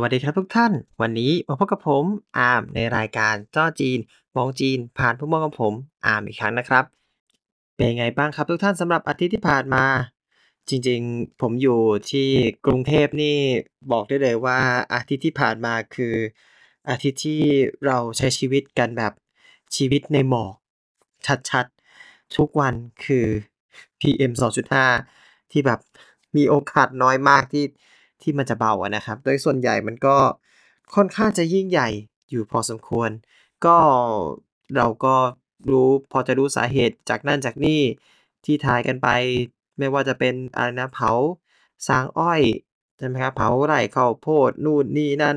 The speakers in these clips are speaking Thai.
วัสดีครับทุกท่าน วันนี้มาพบกับผมอาร์มในรายการจ้อจีน มองจีน ผ่านผู้มองของผมอาร์มอีกครั้งนะครับ เป็นไงบ้างครับทุกท่านสำหรับอาทิตย์ที่ผ่านมา จริงๆ ผมอยู่ที่กรุงเทพนี่บอกได้เลยว่าอาทิตย์ที่ผ่านมาคือ อาทิตย์ที่เราใช้ชีวิตกันแบบชีวิตในหมอก ชัดๆ ทุกวันคือ PM 2.5 ที่แบบมีโอกาสน้อยมากที่ ที่มันจะเบาอะนะครับ โดยส่วนใหญ่มันก็ค่อนข้างจะยิ่งใหญ่อยู่พอสมควร ก็เราก็รู้พอจะรู้สาเหตุจากนั่นจากนี่ที่ทายกันไป ไม่ว่าจะเป็นอะไรนะเผาสางอ้อยใช่ไหมครับเผาไร่ข้าวโพดนู่นนี่นั่น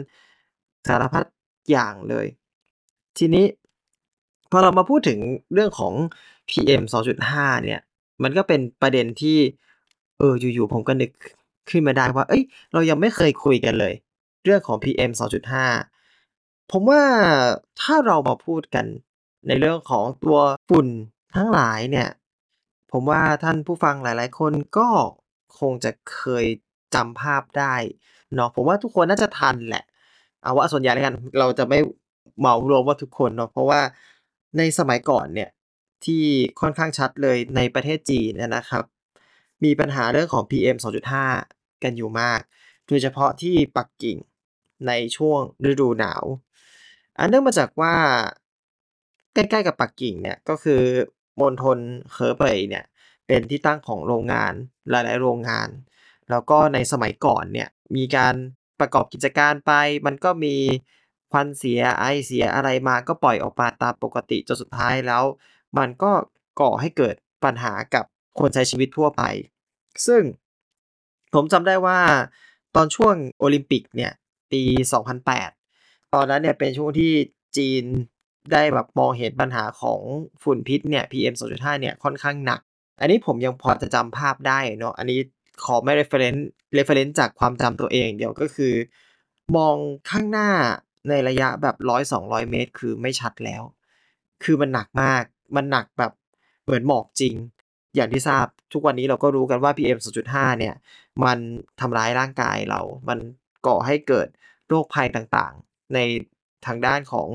สารพัดอย่างเลย ทีนี้พอเรามาพูดถึงเรื่องของ PM 2.5 เนี่ย มันก็เป็นประเด็นที่ เอออยู่ๆผมก็นึก ขึ้นมาได้ว่า เอ้ย เรายังไม่เคยคุยกันเลย เรื่องของ PM 2.5 ผมว่าถ้าเรามาพูดกันในเรื่องของตัวฝุ่นทั้งหลายเนี่ย ผมว่าท่านผู้ฟังหลายๆ คนก็คงจะเคยจำภาพได้เนาะผมว่าทุกคนน่าจะทันแหละ เอาว่าส่วนใหญ่แล้วกันเราจะไม่เหมารวมว่าทุกคนเนาะเพราะว่าในสมัยก่อนเนี่ยที่ค่อนข้างชัดเลยในประเทศจีนเนี่ยนะครับ มีปัญหาเรื่องของ PM 2.5 กันอยู่มาก โดยเฉพาะที่ปักกิ่งในช่วงฤดูหนาว อันเนื่องมาจากว่าใกล้ๆกับปักกิ่งเนี่ยก็คือมณฑลเหอเป่ยเนี่ยเป็นที่ตั้งของโรงงานหลายๆ โรงงาน แล้วก็ในสมัยก่อนเนี่ยมีการประกอบกิจการไป มันก็มีควันเสียไอเสียอะไรมาก็ปล่อยออกมาตามปกติจนสุดท้ายแล้ว มันก็ก่อให้เกิดปัญหากับคนใช้ชีวิตทั่วไป ซึ่ง ผมจำได้ว่าตอนช่วงโอลิมปิกเนี่ยปี 2008 ตอนนั้นเนี่ยเป็นช่วงที่จีนได้แบบมองเห็นปัญหาของฝุ่นพิษเนี่ย PM 2.5 เนี่ยค่อนข้างหนัก อันนี้ผมยังพอจะจำภาพได้เนาะอันนี้ขอไม่ reference reference จากความจำตัวเองเดี๋ยวก็คือ มองข้างหน้าในระยะแบบ100-200เมตร คือไม่ชัดแล้ว คือมันหนักมาก มันหนักแบบเหมือนหมอกจริง อย่างที่ทราบทุกวันนี้เราก็รู้กันว่า PM 2.5 เนี่ย มันทำร้ายร่างกายเรา มันก่อให้เกิดโรคภัยต่างๆ ในทางด้านของ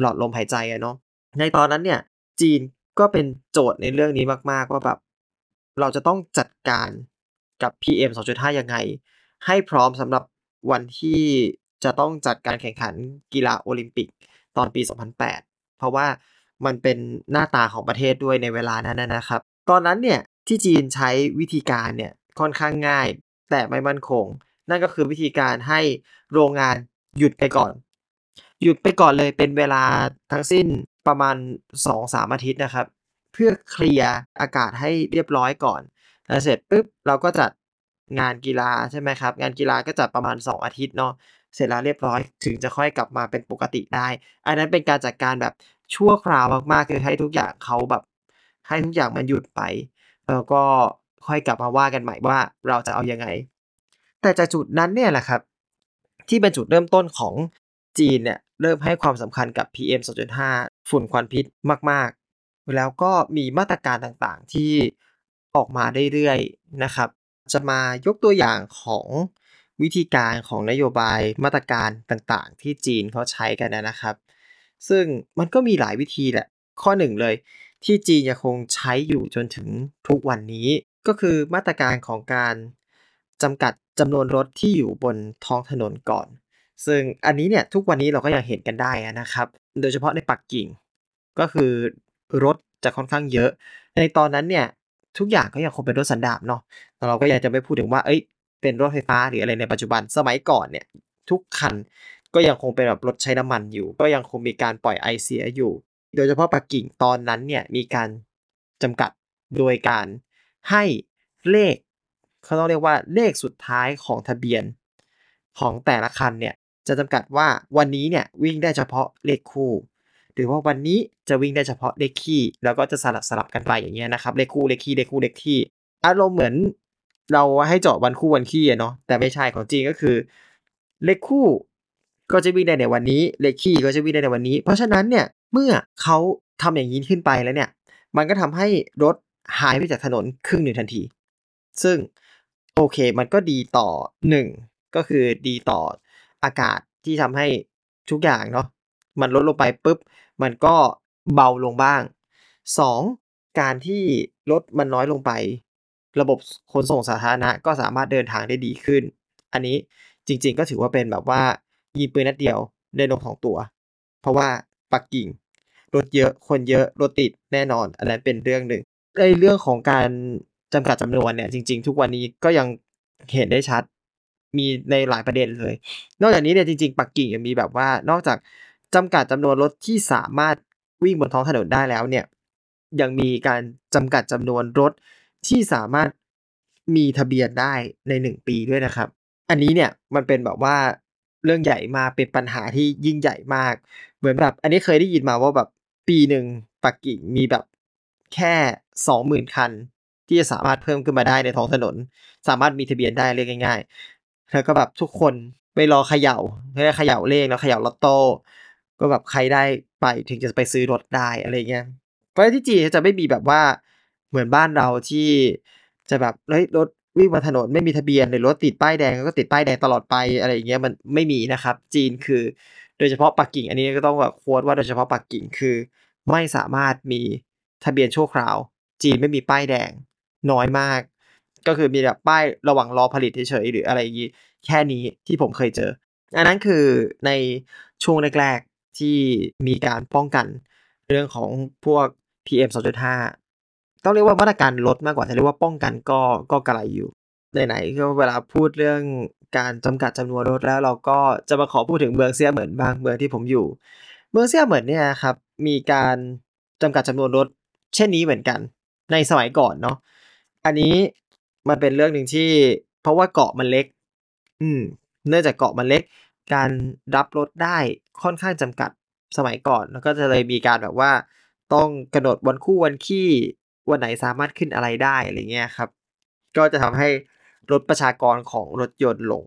หลอดลมหายใจอะเนาะ ในตอนนั้นเนี่ย จีนก็เป็นโจทย์ในเรื่องนี้มากๆ ว่าแบบ เราจะต้องจัดการกับ PM 2.5 ยังไง ให้พร้อมสำหรับวันที่จะต้องจัดการแข่งขันกีฬาโอลิมปิกตอนปี 2008 เพราะว่ามันเป็นหน้าตาของประเทศด้วยในเวลานั้นนะครับ ตอนนั้นเนี่ยที่จีนใช้วิธีการเนี่ยค่อนข้างง่าย แต่ไม่มั่นคง นั่นก็คือวิธีการให้โรงงานหยุดไปก่อน หยุดไปก่อนเลยเป็นเวลาทั้งสิ้นประมาณ 2-3 อาทิตย์นะครับ เพื่อเคลียร์อากาศให้เรียบร้อยก่อนแล้วเสร็จปุ๊บเราก็จัดงานกีฬาใช่ไหมครับ งานกีฬาก็จัดประมาณ 2 อาทิตย์เนาะเสร็จแล้วเรียบร้อยถึงจะค่อยกลับมาเป็นปกติได้ อันนั้นเป็นการจัดการแบบชั่วคราวมากๆคือให้ทุกอย่างเขาแบบ ให้ทุกอย่างมันหยุดไป แล้วก็ค่อยกลับมาว่ากันใหม่ว่าเราจะเอายังไง แต่จากจุดนั้นเนี่ยแหละครับ ที่เป็นจุดเริ่มต้นของจีนเนี่ยเริ่มให้ความสำคัญกับ PM 2.5 ฝุ่นควันพิษมาก ๆ แล้วก็มีมาตรการต่างๆที่ออกมาเรื่อยๆนะครับ จะมายกตัวอย่างของวิธีการของนโยบายมาตรการต่างๆ ที่จีนเขาใช้กันนะครับ ซึ่งมันก็มีหลายวิธีแหละ ข้อหนึ่งเลย ที่จีนยังคงใช้อยู่จนถึงทุกวันนี้ ก็คือมาตรการของการจำกัดจำนวนรถที่อยู่บนท้องถนนก่อน ซึ่งอันนี้เนี่ยทุกวันนี้เราก็ยังเห็นกันได้นะครับ โดยเฉพาะในปักกิ่ง ก็คือรถจะค่อนข้างเยอะ ในตอนนั้นเนี่ยทุกอย่างก็ยังคงเป็นรถสันดาปเนาะแต่เราก็ยังจะไม่พูดถึงว่า เอ้ย เป็นรถไฟฟ้าหรืออะไรในปัจจุบัน สมัยก่อนเนี่ยทุกคันก็ยังคงเป็นแบบรถใช้น้ำมันอยู่ ก็ยังคงมีการปล่อยไอเสียอยู่ โดยเฉพาะปักกิ่งตอนนั้นเนี่ยมีการจำกัดโดยการให้เลขเขาต้องเรียกว่าเลขสุดท้ายของทะเบียนของแต่ละคันเนี่ยจะจำกัดว่าวันนี้เนี่ยวิ่งได้เฉพาะเลขคู่ หรือว่าวันนี้จะวิ่งได้เฉพาะเลขคี่ แล้วก็จะสลับสลับกันไปอย่างเงี้ยนะครับเลขคู่เลขคี่เลขคู่เลขคี่อารมณ์เหมือนเราให้เจาะวันคู่วันคี่เนาะแต่ไม่ใช่ของจริงก็คือ เลขคู่ก็จะวิ่งได้ในวันนี้ เลขคี่ก็จะวิ่งได้ในวันนี้ เพราะฉะนั้นเนี่ย เมื่อเขาทำอย่างนี้ขึ้นไปแล้วเนี่ย มันก็ทำให้รถหายไปจากถนนครึ่งหนึ่งทันที ซึ่งโอเคมันก็ดีต่อ1ก็คือดีต่ออากาศที่ทำให้ทุกอย่างเนาะมันลดลงไปปุ๊บ มันก็เบาลงบ้าง 2. การที่รถมันน้อยลงไป ระบบขนส่งสาธารณะก็สามารถเดินทางได้ดีขึ้น อันนี้จริงๆก็ถือว่าเป็นแบบว่ายิงปืนนัดเดียวได้นกสองตัว เพราะว่า ปักกิ่งรถเยอะคนเยอะรถติดแน่นอน อันนั้นเป็นเรื่องหนึ่งในเรื่องของการจำกัดจำนวนเนี่ยจริง ๆ ทุกวันนี้ก็ยังเห็นได้ชัดมีในหลายประเด็นเลย นอกจากนี้เนี่ยจริง ๆ ปักกิ่งยังมีแบบว่า นอกจากจำกัดจำนวนรถที่สามารถวิ่งบนท้องถนนได้แล้วเนี่ยยังมีการจำกัดจำนวนรถที่สามารถมีทะเบียนได้ในหนึ่งปีด้วยนะครับ อันนี้เนี่ยมันเป็นแบบว่า เรื่องใหญ่มากเป็นปัญหาที่ยิ่งใหญ่มาก เหมือนแบบ อันนี้เคยได้ยินมาว่าแบบปีหนึ่งปักกิ่งมีแบบแค่สองหมื่นคัน ที่จะสามารถเพิ่มขึ้นมาได้ในท้องถนน สามารถมีทะเบียนได้เรียกง่ายๆแล้วก็แบบทุกคนไปรอเขย่าเพื่อเขย่าเลขแล้วเขย่าลอตโต้ก็แบบใครได้ไปถึงจะไปซื้อรถได้อะไรเงี้ยเพราะที่จีนจะไม่มีแบบว่าเหมือนบ้านเราที่จะแบบเฮ้ยรถ วิ่งมาถนนไม่มีทะเบียนหรือรถติดป้ายแดงก็ติดป้ายแดงตลอดไปอะไรอย่างเงี้ยมันไม่มีนะครับ จีนคือ โดยเฉพาะปักกิ่ง อันนี้ก็ต้องแบบโค้ดว่าโดยเฉพาะปักกิ่งคือ ไม่สามารถมีทะเบียนชั่วคราว จีนไม่มีป้ายแดงน้อยมาก ก็คือมีแบบป้ายระหว่างรอผลิตเฉยๆหรืออะไรอย่างงี้แค่นี้ที่ผมเคยเจอ อันนั้นคือในช่วงแรกๆที่มีการป้องกันเรื่องของพวก PM 2.5 ต้องเรียกว่ามาตรการลดมากกว่าจะเรียกว่าป้องกันก็ก็กระไรอยู่ไหนๆก็เวลาพูดเรื่องการจำกัดจำนวนรถแล้วเราก็จะมาขอพูดถึงเมืองเซียเหมินบางเมืองที่ผมอยู่ เมืองเซียเหมินเนี่ยครับมีการจำกัดจำนวนรถเช่นนี้เหมือนกัน ในสมัยก่อนเนาะอันนี้มันเป็นเรื่องหนึ่งที่ เพราะว่าเกาะมันเล็ก อืม เนื่องจากเกาะมันเล็ก การรับรถได้ค่อนข้างจำกัดสมัยก่อน แล้วก็จะเลยมีการแบบว่า ต้องกำหนดวันคู่วันขี้ วันไหนสามารถขึ้นอะไรได้อะไรเงี้ยครับ ก็จะทำให้ลดประชากรของรถยนต์ลง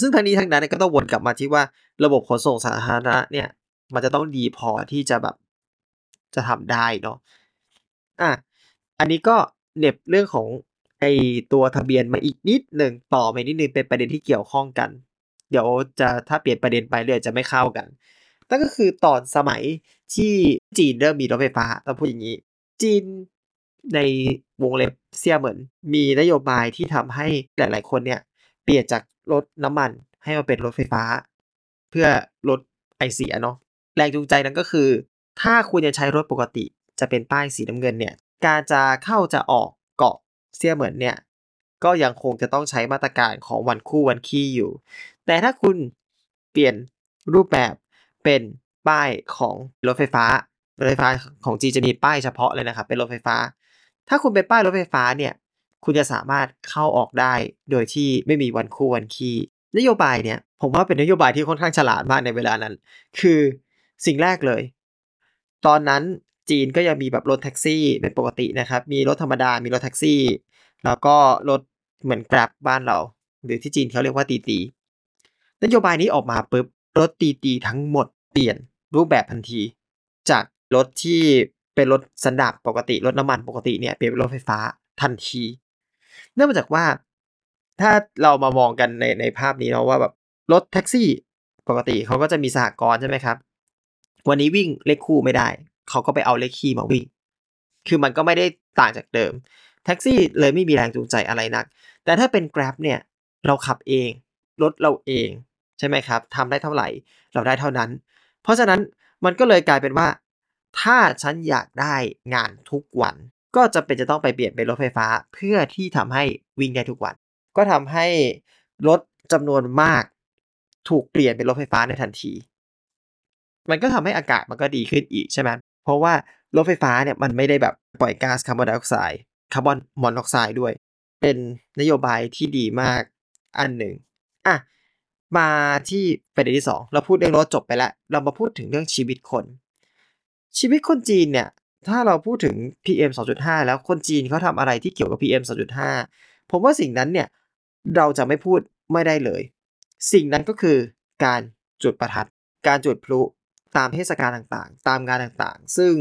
ซึ่งทางนี้ทางนั้นก็ต้องวนกลับมาที่ว่าระบบขนส่งสาธารณะเนี่ย มันจะต้องดีพอที่จะแบบจะทำได้เนาะอะอันนี้ก็เน็บเรื่องของไอตัวทะเบียนมาอีกนิดหนึ่งต่อไปนิดนึงเป็นประเด็นที่เกี่ยวข้องกัน เดี๋ยวจะถ้าเปลี่ยนประเด็นไปเรื่อยจะไม่เข้ากันนั่นก็คือตอนสมัยที่จีนเริ่มมีรถไฟฟ้าต้องพูดอย่างนี้ จีนในวงเล็บเซียเหมือนมีนโยบายที่ทำให้หลาย ๆ คนเนี่ย เปลี่ยนจากรถน้ำมันให้มาเป็นรถไฟฟ้า เพื่อลดไอเสียเนาะแรงจูงใจนั้นก็คือ ถ้าคุณจะใช้รถปกติจะเป็นป้ายสีน้ำเงินเนี่ย การจะเข้าจะออกเกาะเซียเหมือนเนี่ย ก็ยังคงจะต้องใช้มาตรการของวันคู่วันขี้อยู่ แต่ถ้าคุณเปลี่ยนรูปแบบเป็นป้ายของรถไฟฟ้า รถไฟฟ้าของจีจะมีป้ายเฉพาะเลยนะครับ เป็นรถไฟฟ้า ถ้าคุณเป็นป้ายรถไฟฟ้าเนี่ย คุณจะสามารถเข้าออกได้โดยที่ไม่มีวันคู่วันขี้นโยบายเนี่ย ผมว่าเป็นนโยบายที่ค่อนข้างฉลาดมากในเวลานั้น คือสิ่งแรกเลย ตอนนั้นจีนก็ยังมีแบบรถแท็กซี่เป็นปกตินะครับ มีรถธรรมดา มีรถแท็กซี่ แล้วก็รถเหมือนกราบบ้านเรา หรือที่จีนเขาเรียกว่าตีตีนโยบายนี้ออกมาปุ๊บรถตีตีทั้งหมดเปลี่ยนรูปแบบทันที รถที่เป็นรถสันดาปปกติรถน้ำมันปกติเนี่ยเปลี่ยนเป็นรถไฟฟ้าทันที เนื่องมาจากว่าถ้าเรามามองกันในในภาพนี้เนาะว่าแบบรถแท็กซี่ปกติเขาก็จะมีสหกรณ์ใช่ไหมครับ วันนี้วิ่งเลขคู่ไม่ได้ เขาก็ไปเอาเลขคี่มาวิ่ง คือมันก็ไม่ได้ต่างจากเดิม แท็กซี่เลยไม่มีแรงจูงใจอะไรนัก แต่ถ้าเป็น Grab เนี่ยเราขับเองรถเราเองใช่ไหมครับทำได้เท่าไหร่เราได้เท่านั้น เพราะฉะนั้นมันก็เลยกลายเป็นว่า ถ้าฉันอยากได้งานทุกวัน ก็จะเป็นจะต้องไปเปลี่ยนเป็นรถไฟฟ้า เพื่อที่ทำให้วิ่งได้ทุกวัน ก็ทำให้รถจำนวนมากถูกเปลี่ยนเป็นรถไฟฟ้าในทันที มันก็ทำให้อากาศมันก็ดีขึ้นอีกใช่ไหมเพราะว่ารถไฟฟ้าเนี่ยมันไม่ได้แบบปล่อยก๊าซคาร์บอนไดออกไซด์คาร์บอนมอนอกไซด์ด้วย เป็นนโยบายที่ดีมากอันหนึ่งอะมาที่ประเด็นที่ 2 เราพูดเรื่องรถจบไปแล้ว เรามาพูดถึงเรื่องชีวิตคน ชีวิตคนจีนเนี่ย ถ้าเราพูดถึง PM 2.5 แล้วคนจีนเขาทำอะไรที่เกี่ยวกับ PM 2.5 ผมว่าสิ่งนั้นเนี่ย เราจะไม่พูดไม่ได้เลย สิ่งนั้นก็คือการจุดประทัด การจุดพลุตามเทศกาลต่างๆ ตามงานต่างๆ ซึ่ง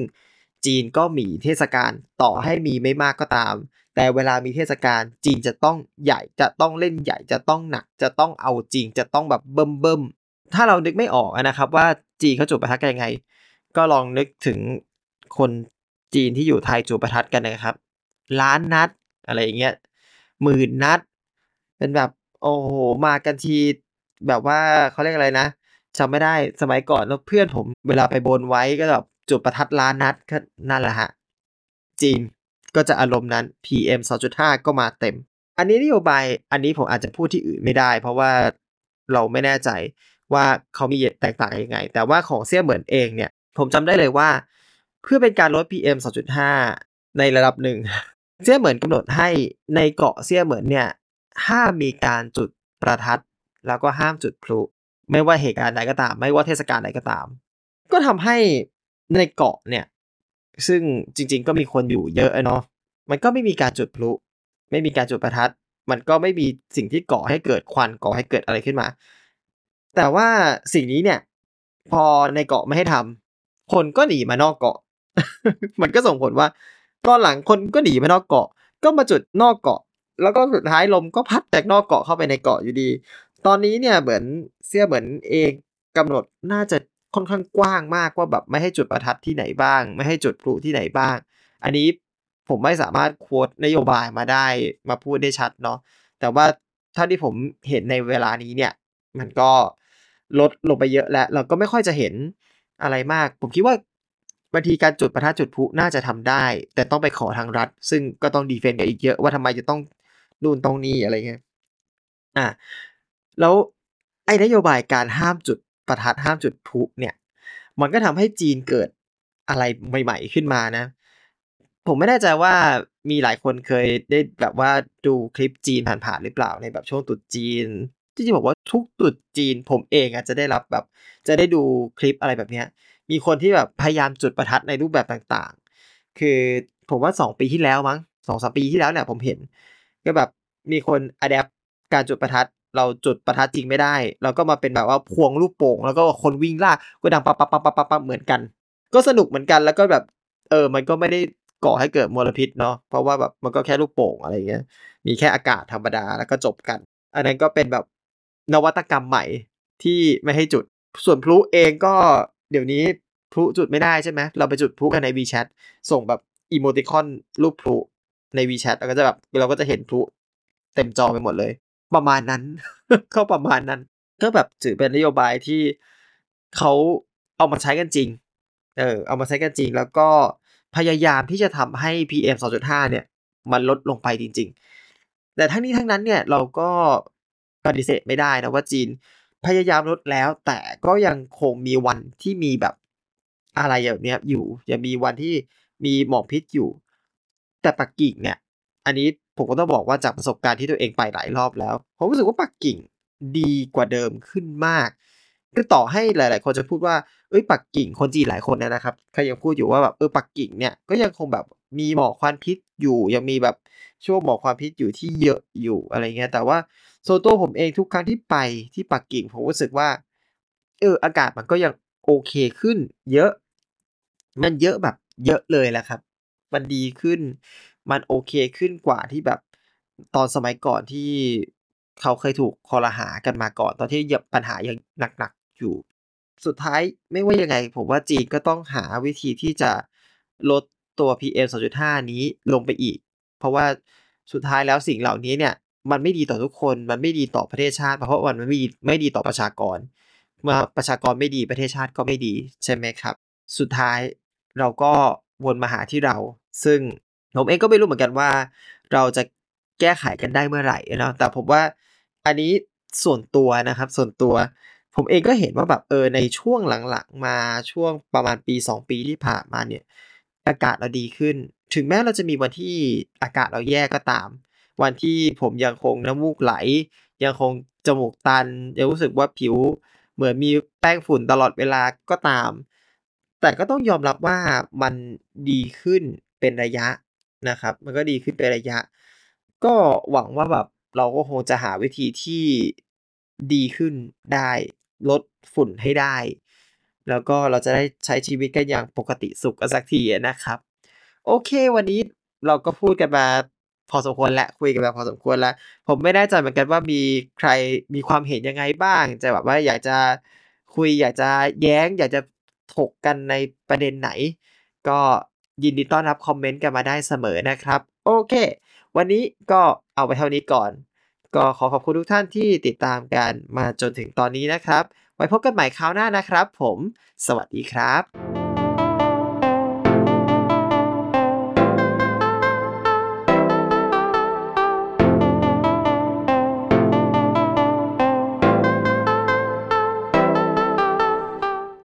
จีนก็มีเทศกาลต่อให้มีไม่มากก็ตาม แต่เวลามีเทศกาลจีนจะต้องใหญ่จะต้องเล่นใหญ่จะต้องหนัก จะต้องเอาจริงจะต้องแบบเบิ่มเบิ่มถ้าเรานึกไม่ออกนะครับว่าจีนเขาจุดประทัดกันยังไง ก็ลองนึกถึงคนจีนที่อยู่ไทยจุดประทัดกันนะครับ ล้านนัดอะไรอย่างเงี้ยหมื่นนัด เป็นแบบโอ้โหมากันทีแบบว่าเขาเรียกอะไรนะจำไม่ได้สมัยก่อนแล้วเพื่อนผมเวลาไปบนไว้ก็แบบจุดประทัดล้านนัดก็นั่นแหละฮะจีนก็จะอารมณ์นั้น PM 2.5 ก็มาเต็ม อันนี้นโยบายอันนี้ผมอาจจะพูดที่อื่นไม่ได้ เพราะว่าเราไม่แน่ใจว่าเขามีแตกต่างยังไง แต่ว่าของเสี่ยเหมือนเองเนี่ย ผมจำได้เลยว่า เพื่อเป็นการลด PM 2.5 ในระดับหนึ่งเสี่ยเหมือนกำหนดให้ในเกาะเสี่ยเหมือนเนี่ยห้ามมีการจุดประทัด แล้วก็ห้ามจุดพลุไม่ว่าเหตุการณ์ใดก็ตาม ไม่ว่าเทศกาลใดก็ตาม ก็ทำให้ในเกาะเนี่ย ซึ่งจริง ๆ ก็มีคนอยู่เยอะเนาะมันก็ไม่มีการจุดพลุ ไม่มีการจุดประทัด มันก็ไม่มีสิ่งที่ก่อให้เกิดควันก่อให้เกิดอะไรขึ้นมา แต่ว่าสิ่งนี้เนี่ย พอในเกาะไม่ให้ทำ คนก็หนีมานอกเกาะ มันก็ส่งผลว่า ตอนหลังคนก็หนีมานอกเกาะ ก็มาจุดนอกเกาะ แล้วก็สุดท้ายลมก็พัดจากนอกเกาะเข้าไปในเกาะอยู่ดี ตอนนี้เนี่ยเหมือนเสี่ยเหมือนเองกำหนดน่าจะค่อนข้างกว้างมากว่าแบบไม่ให้จุดประทัดที่ไหนบ้าง ไม่ให้จุดพลุที่ไหนบ้าง อันนี้ผมไม่สามารถโค้ดนโยบายมาได้มาพูดได้ชัดเนาะแต่ว่าเท่าที่ผมเห็นในเวลานี้เนี่ย มันก็ลดลงไปเยอะแล้ว เราก็ไม่ค่อยจะเห็น อะไรมาก ผมคิดว่าบางทีการจุดประทัดจุดพลุน่าจะทำได้ แต่ต้องไปขอทางรัฐ ซึ่งก็ต้องดีเฟนต์กันอีกเยอะว่าทำไมจะต้องนู่นตรงนี้อะไรเงี้ยอะแล้วไอ้นโยบายการห้ามจุดประทัดห้ามจุดพลุเนี่ย มันก็ทำให้จีนเกิดอะไรใหม่ ๆ ขึ้นมานะ ผมไม่แน่ใจว่ามีหลายคนเคยได้แบบว่าดูคลิปจีนผ่านๆหรือเปล่าในแบบช่วงตรุษจีน จริงๆบอกว่าทุกตรุษจีนผมเองอาจจะได้รับแบบ จะได้ดูคลิปอะไรแบบเนี้ยมีคนที่แบบพยายามจุดประทัดในรูปแบบต่างๆ คือผมว่าสองปีที่แล้วมั้งสองสามปีที่แล้วเนี่ยผมเห็น ก็แบบมีคนอัดแอปการจุดประทัดเราจุดประทัดจริงไม่ได้ เราก็มาเป็นแบบว่าพวงลูกโป่ง แล้วก็คนวิ่งล่าก็ดังปั๊บปั๊บปั๊บปั๊บปั๊บเหมือนกัน ก็สนุกเหมือนกันแล้วก็แบบเออมันก็ไม่ได้ก่อให้เกิดมลพิษเนาะเพราะว่าแบบมันก็แค่ลูกโป่งอะไรเงี้ยมีแค่อากาศธรรมดาแล้วก็จบกัน อันนั้นก็เป็นแบบ นวัตกรรมใหม่ที่ไม่ให้จุด ส่วนพลุเองก็เดี๋ยวนี้พลุจุดไม่ได้ใช่ไหมเราไปจุดพลุกันใน WeChat ส่งแบบอีโมติคอนรูปพลุใน WeChat แล้วก็จะแบบเราก็จะเห็นพลุเต็มจอไปหมดเลย ประมาณนั้น ก็ประมาณนั้น ก็แบบถือเป็นนโยบายที่เขาเอามาใช้กันจริง เออ เอามาใช้กันจริง แล้วก็พยายามที่จะทำให้ PM 2.5 เนี่ย มันลดลงไปจริง ๆ แต่ทั้งนี้ทั้งนั้นเนี่ยเราก็ ปฏิเสธไม่ได้นะว่าจีนพยายามลดแล้ว แต่ก็ยังคงมีวันที่มีแบบอะไรแบบนี้อยู่ยังมีวันที่มีหมอกพิษอยู่ แต่ปักกิ่งเนี่ย อันนี้ผมก็ต้องบอกว่าจากประสบการณ์ที่ตัวเองไปหลายรอบแล้วผมรู้สึกว่าปักกิ่งดีกว่าเดิมขึ้นมากคือต่อให้หลาย ๆ คนจะพูดว่าเอ้ยปักกิ่งคนจีนหลายคนนะครับเขายังพูดอยู่ว่าแบบเออปักกิ่งเนี่ยก็ยังคงแบบมีหมอกควันพิษอยู่ ยังมีแบบช่วงหมอกควันพิษอยู่ที่เยอะอยู่อะไรเงี้ยแต่ว่า โซโต้ผมเองทุกครั้งที่ไปที่ปักกิ่งผมรู้สึกว่า เอออากาศมันก็ยังโอเคขึ้น เยอะ มันเยอะแบบ เยอะเลยแหละครับ มันดีขึ้น มันโอเคขึ้นกว่าที่แบบตอนสมัยก่อนที่เขาเคยถูกคอรหากันมาก่อน ตอนที่ยปัญหายังหนักๆอยู่ สุดท้ายไม่ว่ายังไง ผมว่าจีนก็ต้องหาวิธีที่จะลดตัว PM 2.5 นี้ลงไปอีก เพราะว่าสุดท้ายแล้วสิ่งเหล่านี้เนี่ย มันไม่ดีต่อทุกคน มันไม่ดีต่อประเทศชาติ เพราะมันไม่ดีไม่ดีต่อประชากร เมื่อประชากรไม่ดีประเทศชาติก็ไม่ดีใช่ไหมครับ สุดท้ายเราก็วนมาหาที่เรา ซึ่งผมเองก็ไม่รู้เหมือนกันว่า เราจะแก้ไขกันได้เมื่อไหร่นะแต่ผมว่าอันนี้ส่วนตัวนะครับ ส่วนตัวผมเองก็เห็นว่าแบบเออในช่วงหลังๆ มาช่วงประมาณปี 2 ปีที่ผ่านมาเนี่ย อากาศเราดีขึ้น ถึงแม้เราจะมีวันที่อากาศเราแย่ก็ตาม วันที่ผมยังคงน้ำมูกไหล ยังคงจมูกตันยังรู้สึกว่าผิวเหมือนมีแป้งฝุ่นตลอดเวลาก็ตาม แต่ก็ต้องยอมรับว่ามันดีขึ้นเป็นระยะนะครับ มันก็ดีขึ้นเป็นระยะ ก็หวังว่าแบบเราก็คงจะหาวิธีที่ดีขึ้นได้ ลดฝุ่นให้ได้ แล้วก็เราจะได้ใช้ชีวิตกันอย่างปกติสุขสักทีนะครับ โอเควันนี้เราก็พูดกันมา พอสมควรแล้วคุยกันมาพอสมควรแล้ว ผมไม่แน่ใจเหมือนกันว่ามีใครมีความเห็นยังไงบ้างจะแบบว่าอยากจะคุยอยากจะแย้ง อยากจะถกกันในประเด็นไหน ก็ยินดีต้อนรับคอมเมนต์กันมาได้เสมอนะครับ โอเค วันนี้ก็เอาไปเท่านี้ก่อน ก็ขอขอบคุณทุกท่านที่ติดตามกันมาจนถึงตอนนี้นะครับ ไว้พบกันใหม่คราวหน้านะครับ ผม สวัสดีครับ